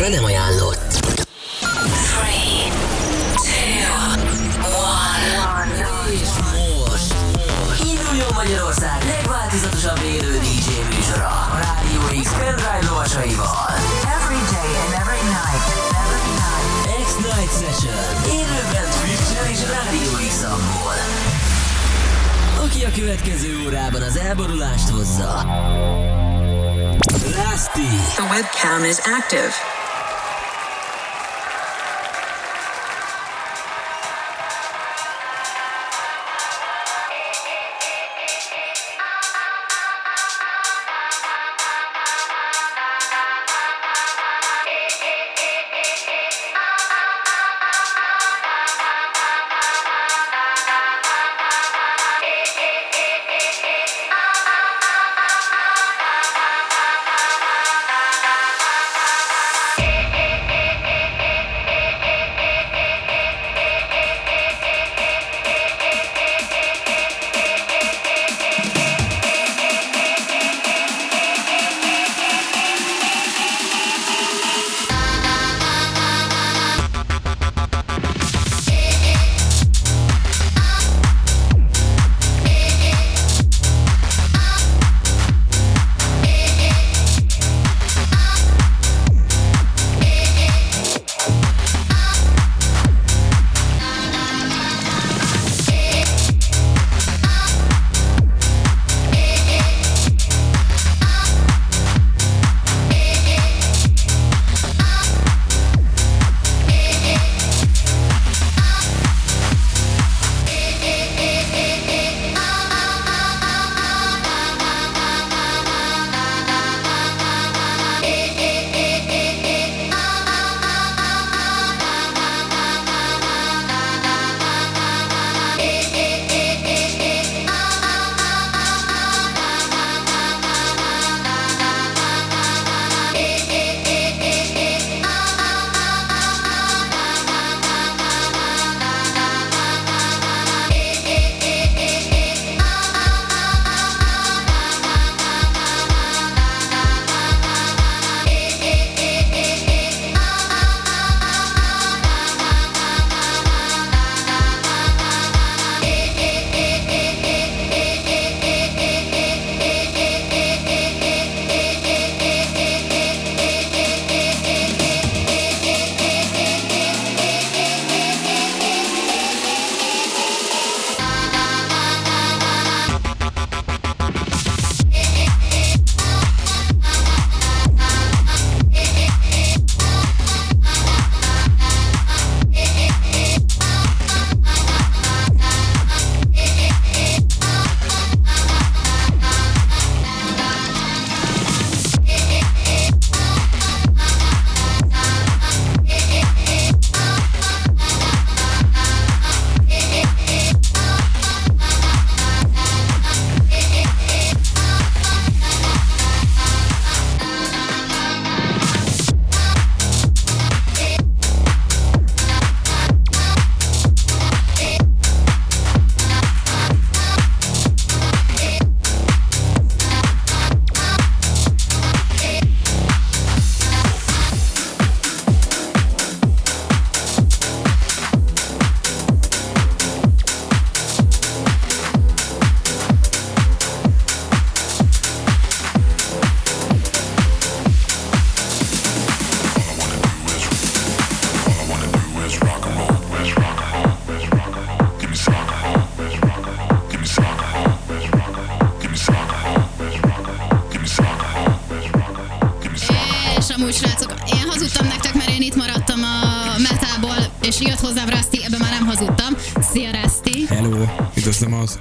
Számára nem ajánlott. Induljon Magyarország legváltozatosabb élő DJ műsora a Rádió X pendrive lovasaival. Every day and every night. Every night. X-Night Session. Élőben Twitch-en és Rádió x Aki a következő órában az elborulást hozza. Rusty. The webcam is active.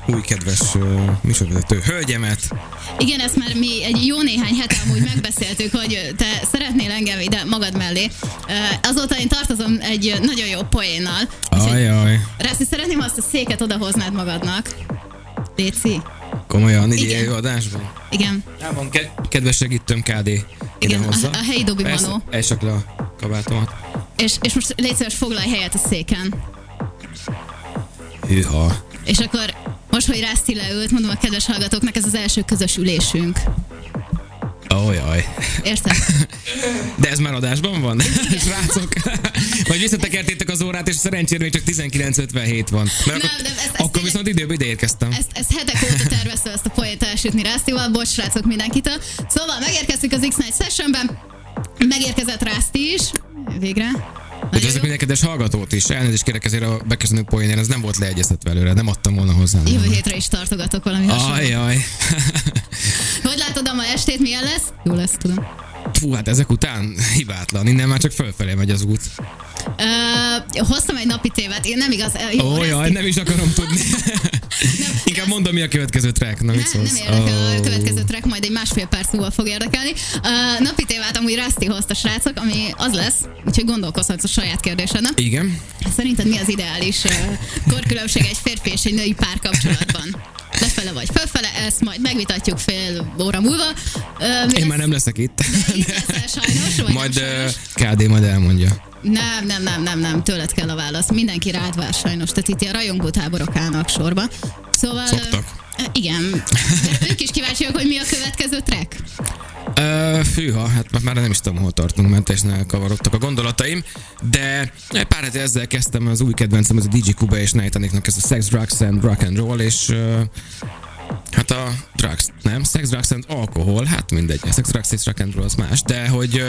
Új kedves uh, műsorvezető hölgyemet. Igen, ezt már mi egy jó néhány hete amúgy megbeszéltük, hogy te szeretnél engem ide magad mellé. Uh, azóta én tartozom egy nagyon jó poénnal. Ajaj. Rászi, szeretném azt a széket odahoznád magadnak. Léci. Komolyan, így előadásban? Igen. Jában, ke- kedves segítőm KD. Igen, a, a helyi Dobi Manó. Elsök le a kabátomat. És, és most légy szíves, foglalj helyet a széken. Hűha. És akkor hogy Rászti leült, mondom a kedves hallgatóknak, ez az első közös ülésünk. Ó, jaj. De ez már adásban van? Srácok? Vagy visszatekertétek az órát, és szerencsére még csak 19.57 van. Mert Nem, akkor, de ezt- ezt akkor tényleg- viszont időbe ide érkeztem. Ezt, ezt hetek óta terveztem ezt a poént elsütni Rásztival, bocs srácok mindenkitől. Szóval megérkeztük az X-Night Sessionben, megérkezett Rászti is, végre. Üdvözlök minden kedves hallgatót is. Elnézést kérek ezért a beköszönő poénért, ez nem volt leegyeztetve előre, nem adtam volna hozzá. Jövő hétre is tartogatok valami hasonlót. Ajaj. Hogy látod a ma estét, milyen lesz? Jó lesz, tudom. Fú, hát ezek után hibátlan. Innen már csak fölfelé megy az út. Ö, hoztam egy napi tévet, én nem igaz. Ó, Rászti, jaj, nem is akarom tudni. Inkább mondom, mi a következő track. Na, mit Ne, nem érdekel, Ó. a következő track majd egy másfél perc múlva fog érdekelni. Uh, napi tévát amúgy Rusty hozta srácok, ami az lesz, úgyhogy gondolkozhatsz a saját kérdésednek. Igen? Szerinted mi az ideális uh, korkülönbség egy férfi és egy női párkapcsolatban? Lefele vagy fölfele, ezt majd megvitatjuk fél óra múlva. Uh, Én már nem leszek itt. Itt leszel sajnos, vagy Majd nem ö, sajnos? KD majd elmondja. Nem, nem, nem, nem, nem, tőled kell a válasz. Mindenki rád vár sajnos, tehát itt ilyen rajongó táborok állnak sorba. Szóval... Szoktak. ö, Igen. Ők is kíváncsiak, hogy mi a következő track. Ö, fűha, hát már- nem is tudom, hol tartunk, mert teljesen elkavarodtak a gondolataim, de pár hete ezzel kezdtem az új kedvencem, ez a DJ Kuba és Nightanicknak ez a Sex, Drugs and Rock and Roll, és ö, hát a drugs, nem? Sex, drugs and alkohol, hát mindegy, a sex, drugs és rock and roll az más, de hogy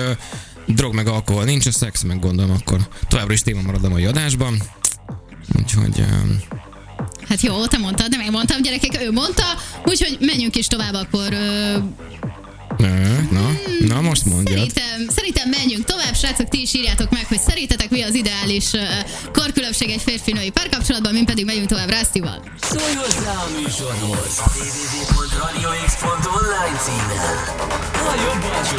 drog meg alkohol nincs, a szex meg gondolom akkor továbbra is téma marad a mai adásban. Úgyhogy ö, Hát jó, te mondtad, nem én mondtam, gyerekek, ő mondta, úgyhogy menjünk is tovább akkor. Ö, na, na most mondjad. szerintem, szerintem menjünk tovább, srácok, ti is írjátok meg, hogy szerintetek mi az ideális korkülönbség egy férfi-női párkapcsolatban, mi pedig megyünk tovább Rásztival. Szólj hozzá a műsorhoz a www.radiox.online címen. A jobb alsó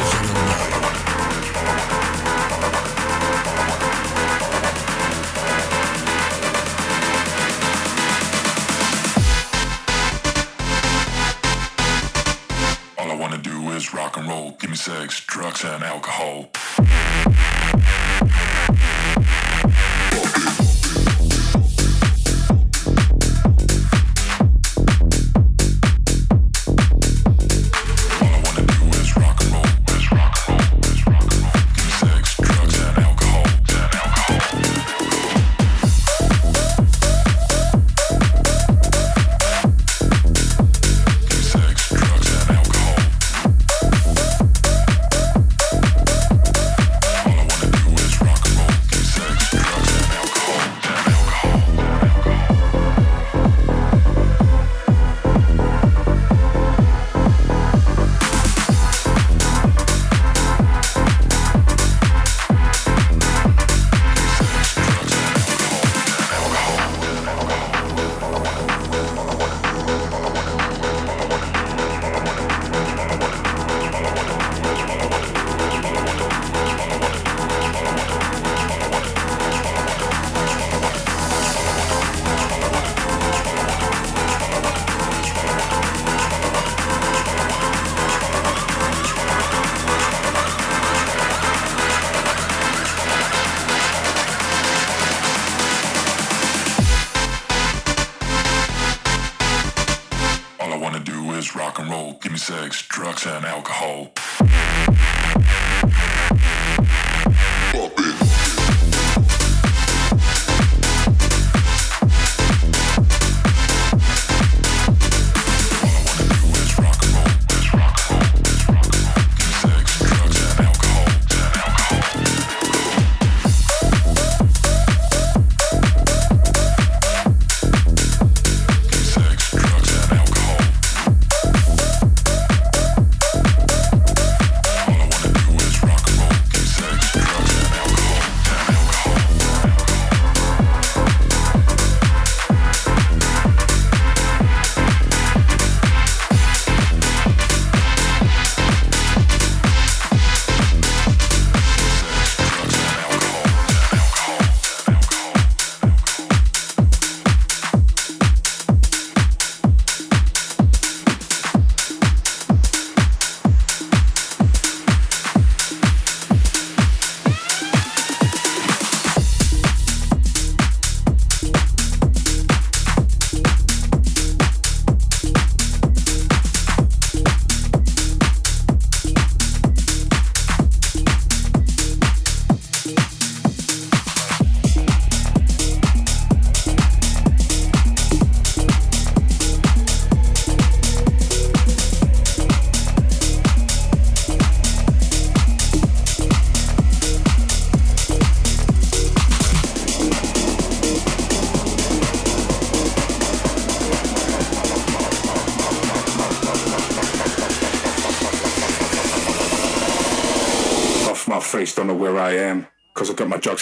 is rock and roll. Give me sex, drugs, and alcohol.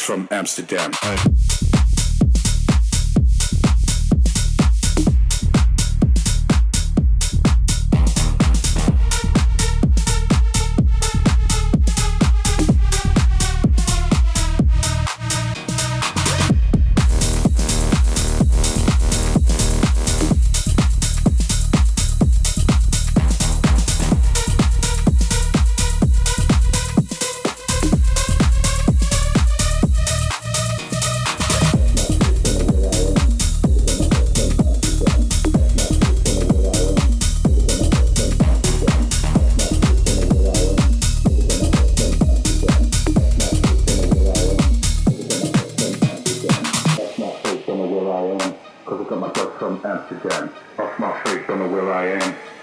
from Amsterdam. Hi.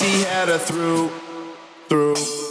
he had her through, through.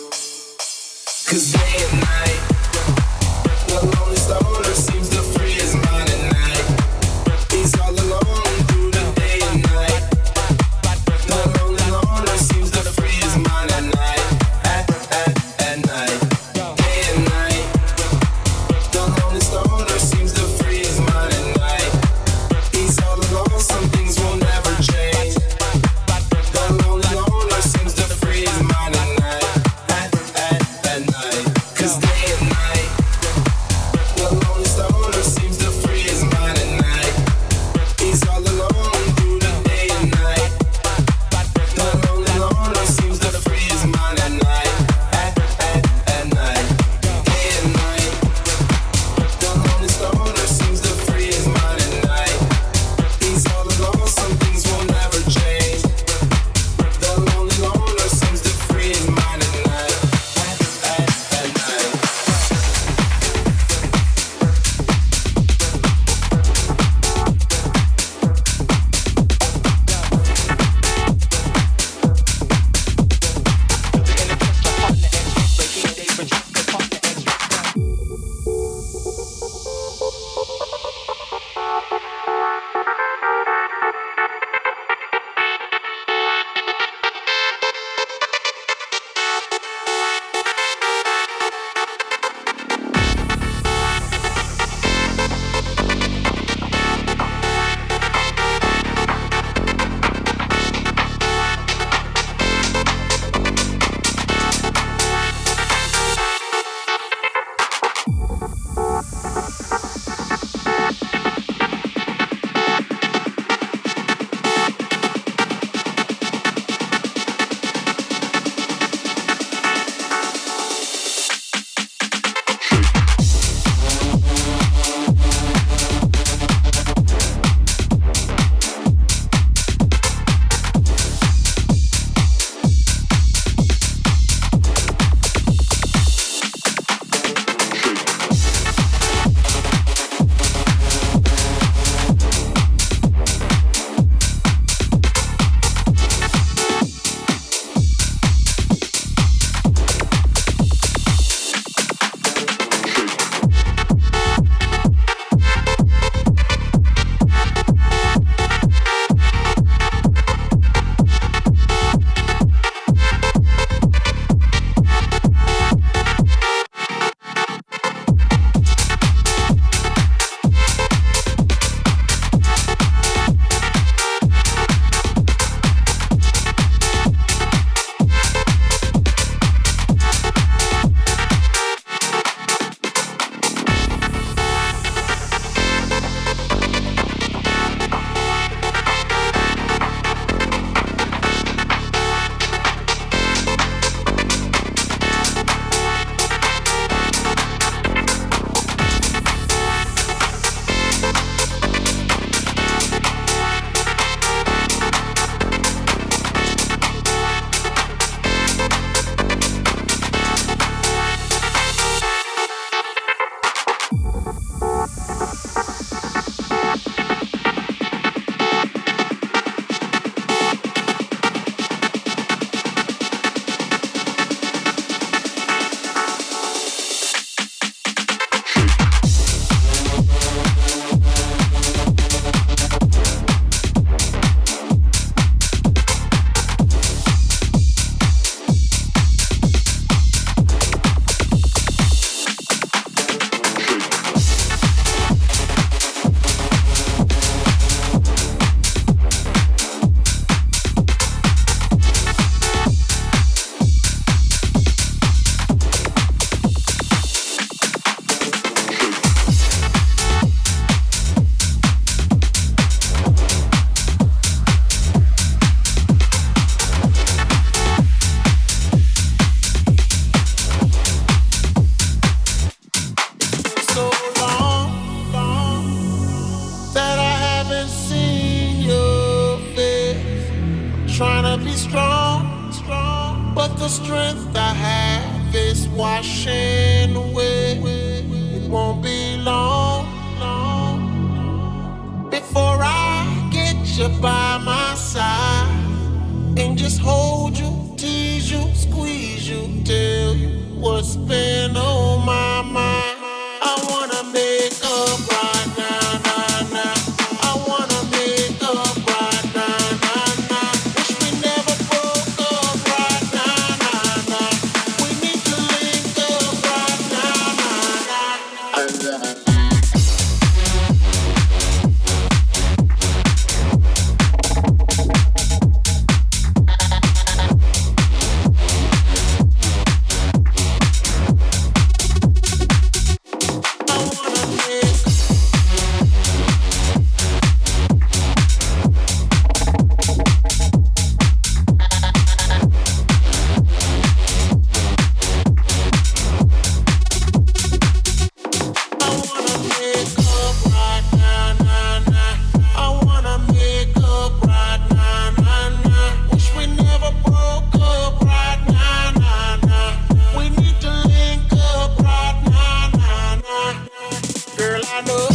I know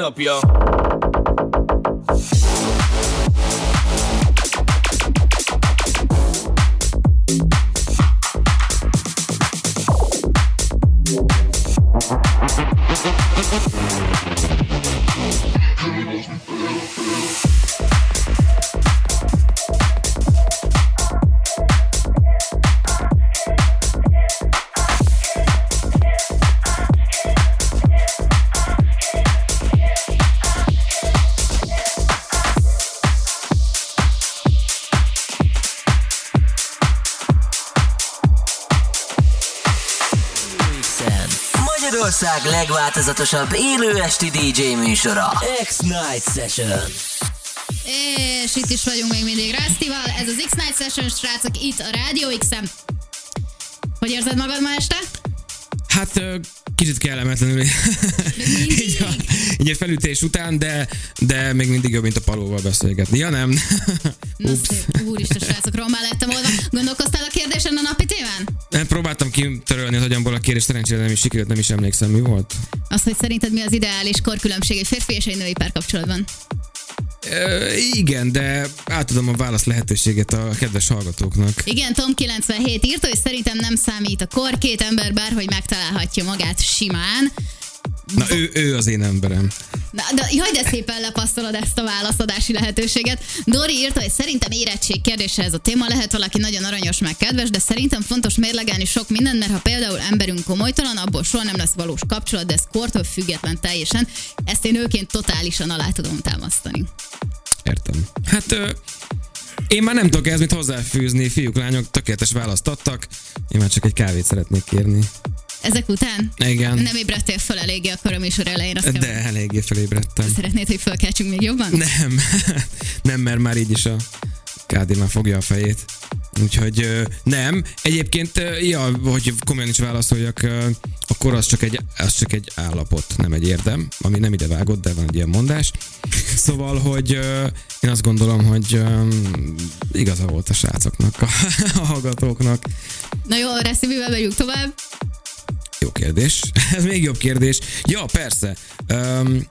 up, y'all. Magyarország legváltozatosabb élő esti DJ műsora. X-Night Session. És itt is vagyunk még mindig Rásztival. Ez az X-Night Session, srácok, itt a Rádió X-en. Hogy érzed magad ma este? Hát kicsit kellemetlenül így, a, így a felütés után, de, de még mindig jobb, mint a palóval beszélgetni. Ja nem? Na Ups. szép, úristen, srácok, rommá lettem volna. Gondolkoztál a kérdésen a témán? Nem, próbáltam kitörölni az agyamból a kérdést, szerencsére nem is sikerült, nem is emlékszem, mi volt. Az, hogy szerinted mi az ideális korkülönbség egy férfi és egy női párkapcsolatban? Ö, igen, de átadom a válasz lehetőséget a kedves hallgatóknak. Igen, Tom 97 írta, hogy szerintem nem számít a kor, két ember bárhogy megtalálhatja magát simán. Na ő, ő az én emberem. Na, de jaj, de szépen lepasszolod ezt a válaszadási lehetőséget. Dori írta, hogy szerintem érettség kérdése ez a téma. Lehet valaki nagyon aranyos, meg kedves, de szerintem fontos mérlegelni sok mindent, mert ha például emberünk komolytalan, abból soha nem lesz valós kapcsolat, de ez kortól független teljesen. Ezt én őként totálisan alá tudom támasztani. Értem. Hát ö, én már nem tudok ehhez mit hozzáfűzni, fiúk, lányok tökéletes választ adtak. Én már csak egy kávét szeretnék kérni. Ezek után Igen. nem ébredtél föl eléggé a köröműsor elején, azt kell De eléggé felébredtem. Szeretnéd, hogy fölkeltsünk még jobban? Nem, nem, mert már így is a KD már fogja a fejét. Úgyhogy nem. Egyébként, ja, hogy komolyan is válaszoljak, akkor az csak, egy, az csak egy állapot, nem egy érdem, ami nem ide vágott, de van egy ilyen mondás. Szóval, hogy én azt gondolom, hogy igaza volt a srácoknak, a, hallgatóknak. Na jó, Reszi, mivel megyünk tovább? Kérdés. Ez még jobb kérdés. Ja, persze. Um,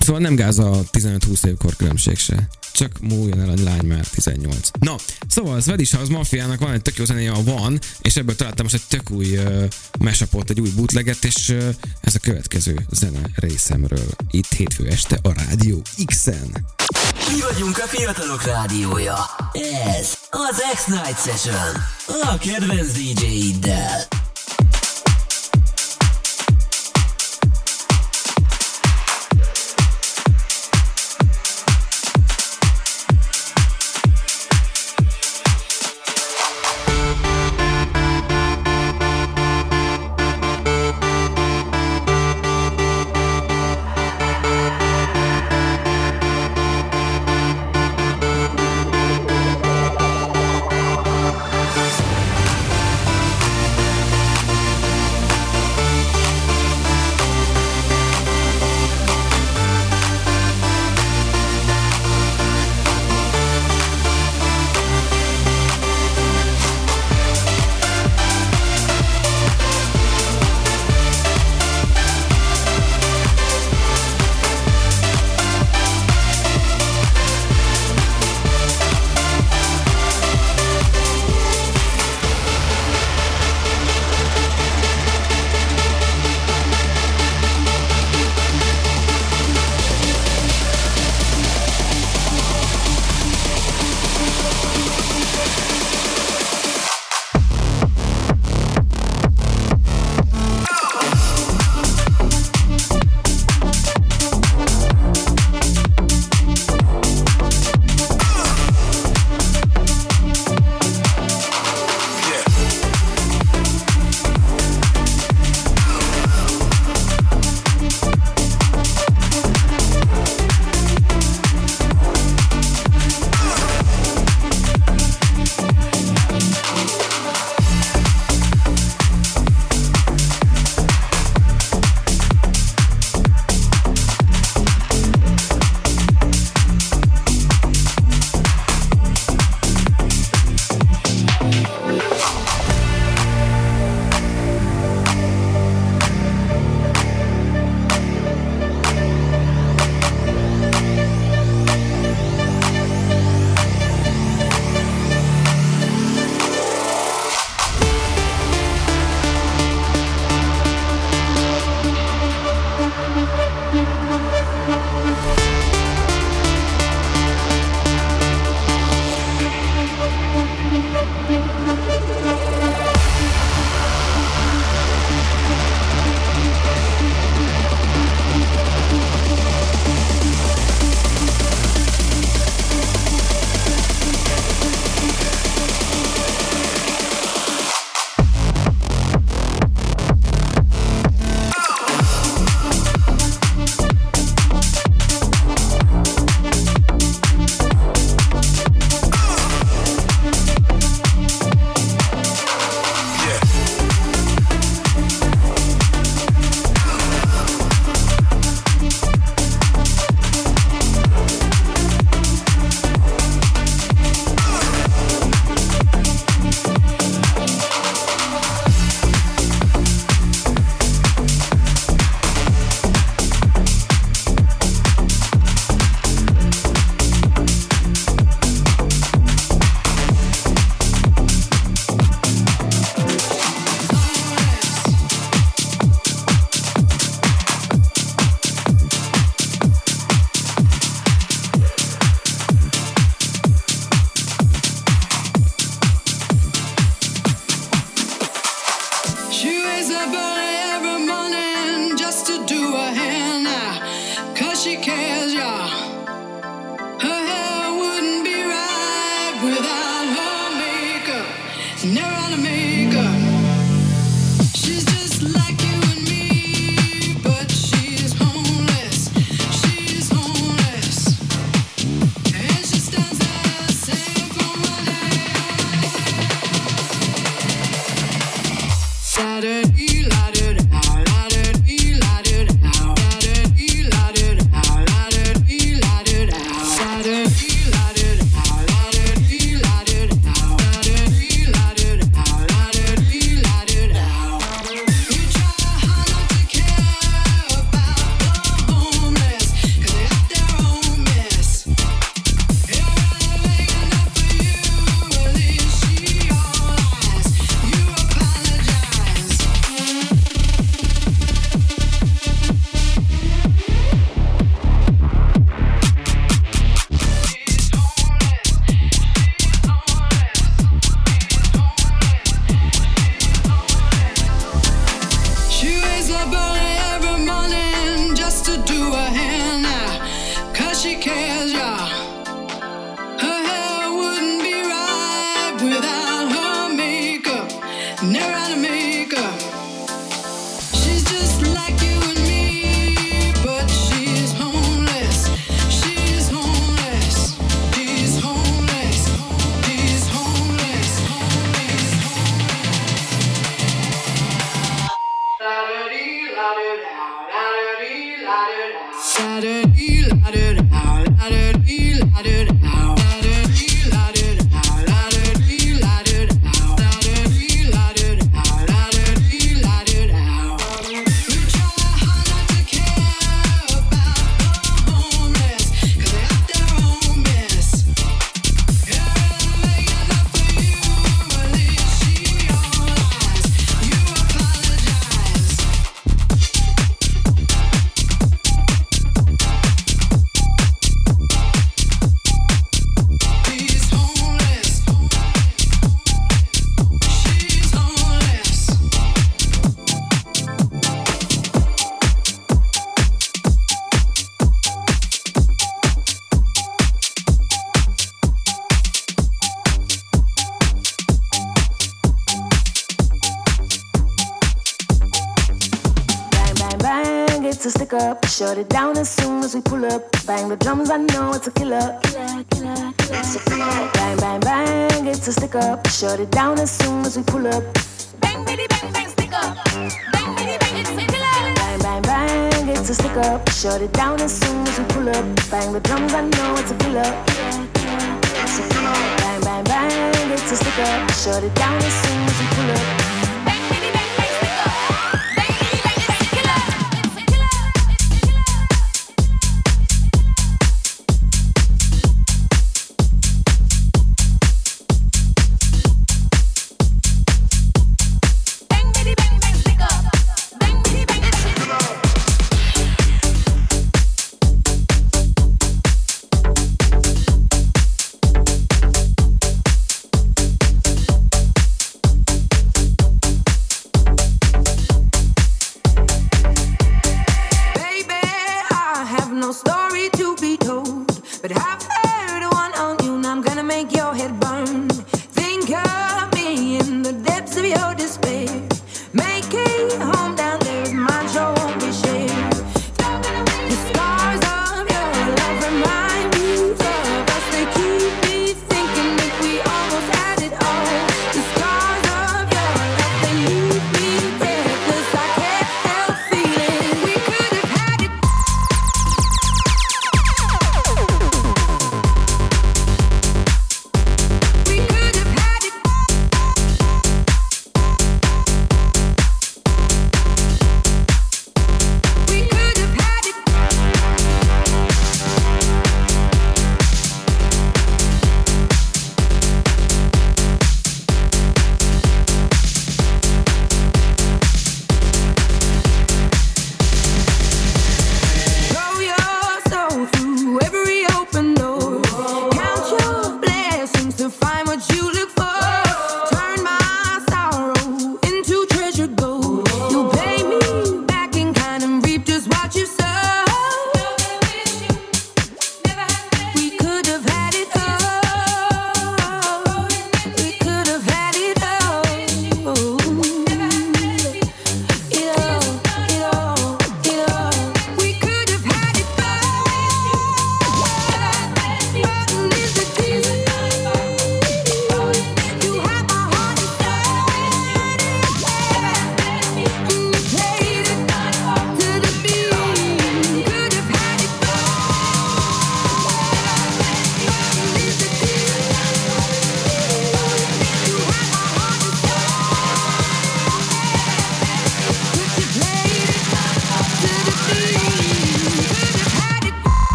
szóval nem gáz a 15-20 év korkülönbség se. Csak múljon el a lány már 18. Na, szóval az Swedish House Mafiának van egy tök jó zenéje, a Van, és ebből találtam most egy tök új uh, mesapot, egy új bootleget, és uh, ez a következő zene részemről. Itt hétfő este a Rádió X-en. Mi vagyunk a fiatalok rádiója. Ez az X-Night Session. A kedvenc DJ-iddel. to stick up. Shut it down as soon as we pull up. Bang the drums, I know it's a fill up. Bang, bang, bang, it's a stick up. Shut it down as soon as we pull up.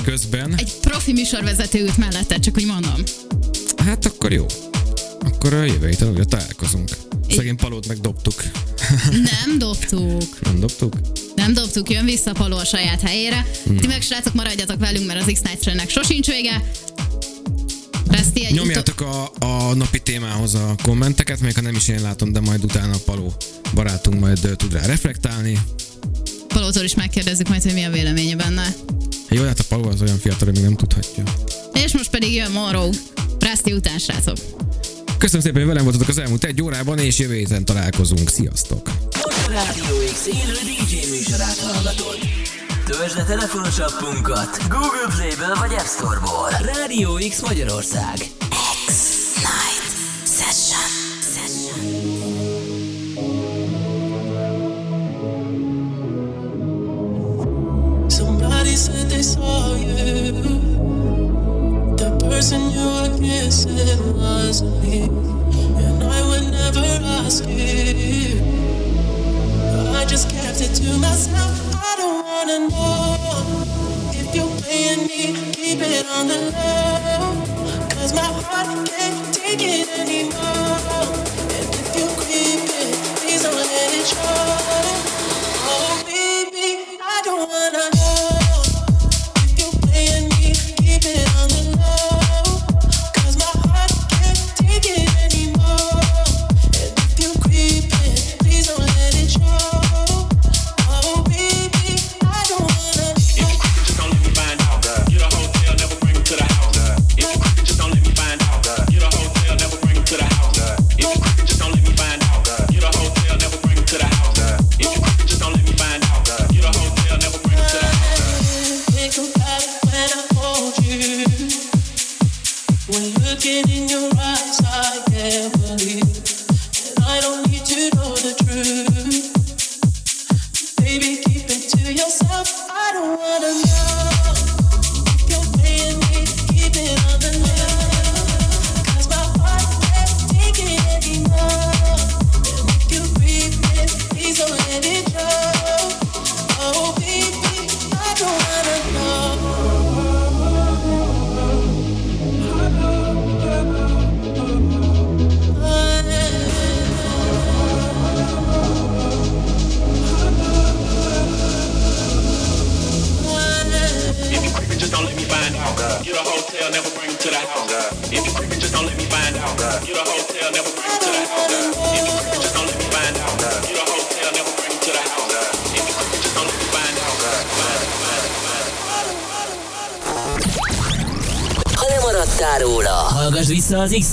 Adás közben. egy profi műsorvezető ült mellette, csak hogy mondom. Hát akkor jó. Akkor a jövő héten újra találkozunk. Szegény palót megdobtuk. Nem dobtuk. Nem dobtuk? Nem dobtuk, jön vissza Paló a saját helyére. Hmm. Ti meg srácok maradjatok velünk, mert az X-Night sosincs vége. Reszti egy utó... Nyomjátok a, a napi témához a kommenteket, még ha nem is én látom, de majd utána Paló barátunk majd tud rá reflektálni. Palótól is megkérdezzük majd, hogy mi a véleménye benne. Jó, hát a Paló az olyan fiatal, hogy még nem tudhatja. És most pedig jön Morrow. Reszti után, srácok. Köszönöm szépen, hogy velem voltatok az elmúlt egy órában, és jövő héten találkozunk. Sziasztok! Most a Rádió X élő DJ műsorát hallgatod. Töltsd le telefonos appunkat Google Play-ből vagy App Store-ból. Rádió X Magyarország. The person you were kissing was me. And I would never ask you. I just kept it to myself. I don't wanna know if you're playing me. Keep it on the low. Cause my heart can't take it anymore. And if you creep it, please don't let it show. Az x